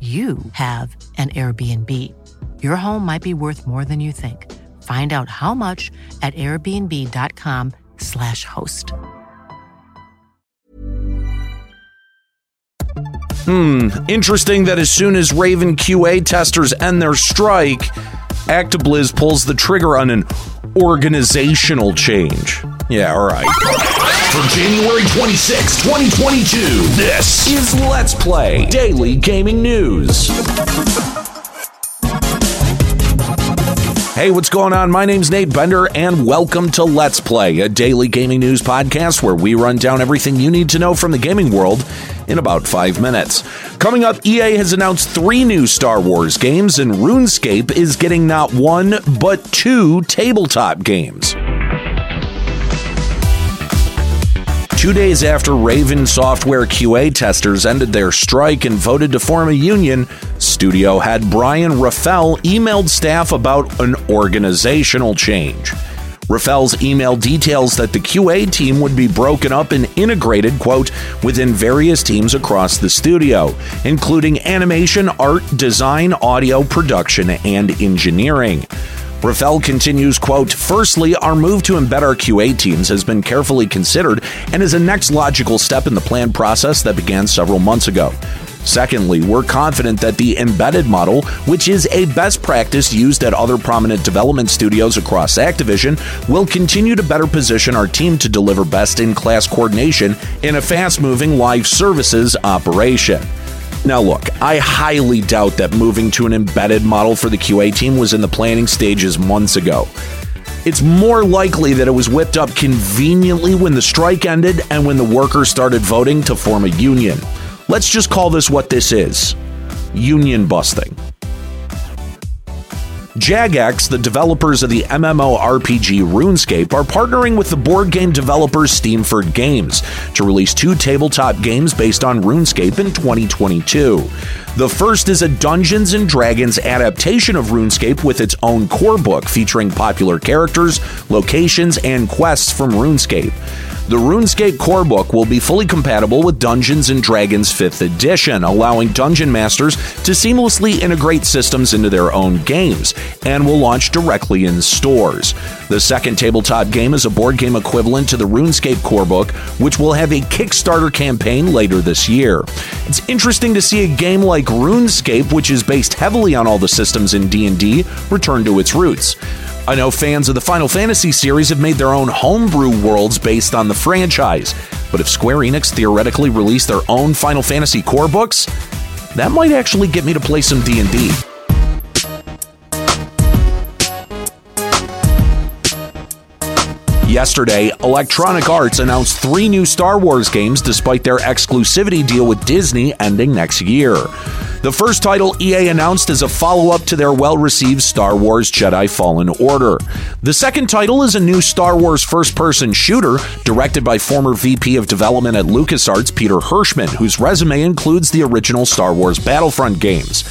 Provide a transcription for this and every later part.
you have an Airbnb. Your home might be worth more than you think. Find out how much at airbnb.com/slash host. Hmm, interesting that as soon as Raven QA testers end their strike, ActiBliz pulls the trigger on an organizational change. Yeah, all right. For January 26, 2022, this Is Let's Play Daily Gaming News. Hey, what's going on? My name's Nate Bender, and welcome to Let's Play, a daily gaming news podcast where we run down everything you need to know from the gaming world in about five minutes. Coming up, EA has announced three new Star Wars games, and RuneScape is getting not one, but two tabletop games. Two days after Raven Software QA testers ended their strike and voted to form a union, studio head Brian Raffel emailed staff about an organizational change. Raffel's email details that the QA team would be broken up and integrated, quote, within various teams across the studio, including animation, art, design, audio, production, and engineering. Raffel continues, quote, Firstly, our move to embed our QA teams has been carefully considered and is a next logical step in the planned process that began several months ago. Secondly, we're confident that the embedded model, which is a best practice used at other prominent development studios across Activision, will continue to better position our team to deliver best in class coordination in a fast moving live services operation. Now, look, I highly doubt that moving to an embedded model for the QA team was in the planning stages months ago. It's more likely that it was whipped up conveniently when the strike ended and when the workers started voting to form a union. Let's just call this what this is union busting. Jagex, the developers of the MMORPG RuneScape, are partnering with the board game developers Steamforged Games to release two tabletop games based on RuneScape in 2022. The first is a Dungeons and Dragons adaptation of RuneScape with its own core book featuring popular characters, locations, and quests from RuneScape. The RuneScape core book will be fully compatible with Dungeons and Dragons 5th edition, allowing dungeon masters to seamlessly integrate systems into their own games, and will launch directly in stores. The second tabletop game is a board game equivalent to the RuneScape core book, which will have a Kickstarter campaign later this year. It's interesting to see a game like RuneScape, which is based heavily on all the systems in D&D, return to its roots. I know fans of the Final Fantasy series have made their own homebrew worlds based on the franchise, but if Square Enix theoretically released their own Final Fantasy core books, that might actually get me to play some D&D. Yesterday, Electronic Arts announced three new Star Wars games despite their exclusivity deal with Disney ending next year. The first title EA announced is a follow up to their well received Star Wars Jedi Fallen Order. The second title is a new Star Wars first person shooter directed by former VP of Development at LucasArts Peter Hirschmann, whose resume includes the original Star Wars Battlefront games.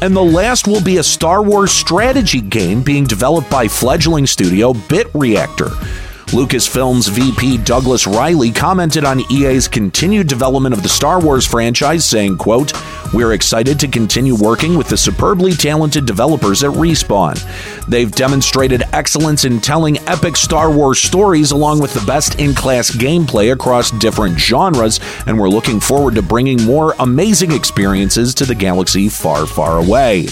And the last will be a Star Wars strategy game being developed by fledgling studio Bit Reactor. Lucasfilm's VP Douglas Reilly commented on EA's continued development of the Star Wars franchise, saying, quote, We're excited to continue working with the superbly talented developers at Respawn. They've demonstrated excellence in telling epic Star Wars stories along with the best in class gameplay across different genres, and we're looking forward to bringing more amazing experiences to the galaxy far, far away.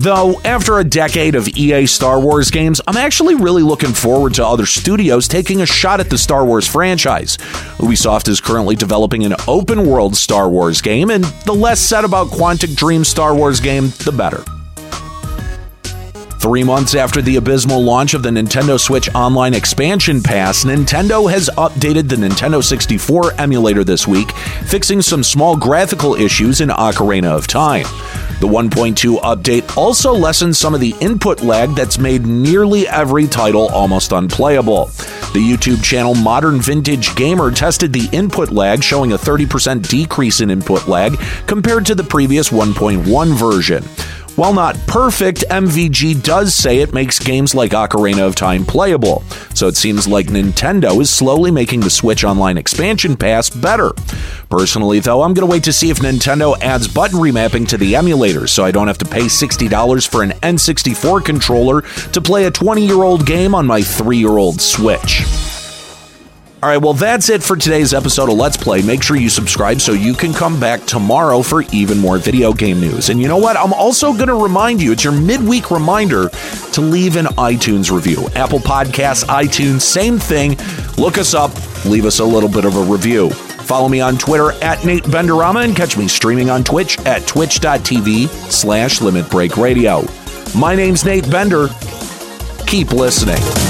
Though, after a decade of EA Star Wars games, I'm actually really looking forward to other studios taking a shot at the Star Wars franchise. Ubisoft is currently developing an open world Star Wars game, and the less said about Quantic Dream Star Wars game, the better. Three months after the abysmal launch of the Nintendo Switch Online Expansion Pass, Nintendo has updated the Nintendo 64 emulator this week, fixing some small graphical issues in Ocarina of Time. The 1.2 update also lessens some of the input lag that's made nearly every title almost unplayable. The YouTube channel Modern Vintage Gamer tested the input lag, showing a 30% decrease in input lag compared to the previous 1.1 version. While not perfect, MVG does say it makes games like Ocarina of Time playable, so it seems like Nintendo is slowly making the Switch Online expansion pass better. Personally, though, I'm going to wait to see if Nintendo adds button remapping to the emulator so I don't have to pay $60 for an N64 controller to play a 20 year old game on my 3 year old Switch. All right, well, that's it for today's episode of Let's Play. Make sure you subscribe so you can come back tomorrow for even more video game news. And you know what? I'm also going to remind you, it's your midweek reminder to leave an iTunes review. Apple Podcasts, iTunes, same thing. Look us up, leave us a little bit of a review. Follow me on Twitter at Nate Benderama and catch me streaming on Twitch at twitch.tv slash Limit Break Radio. My name's Nate Bender. Keep listening.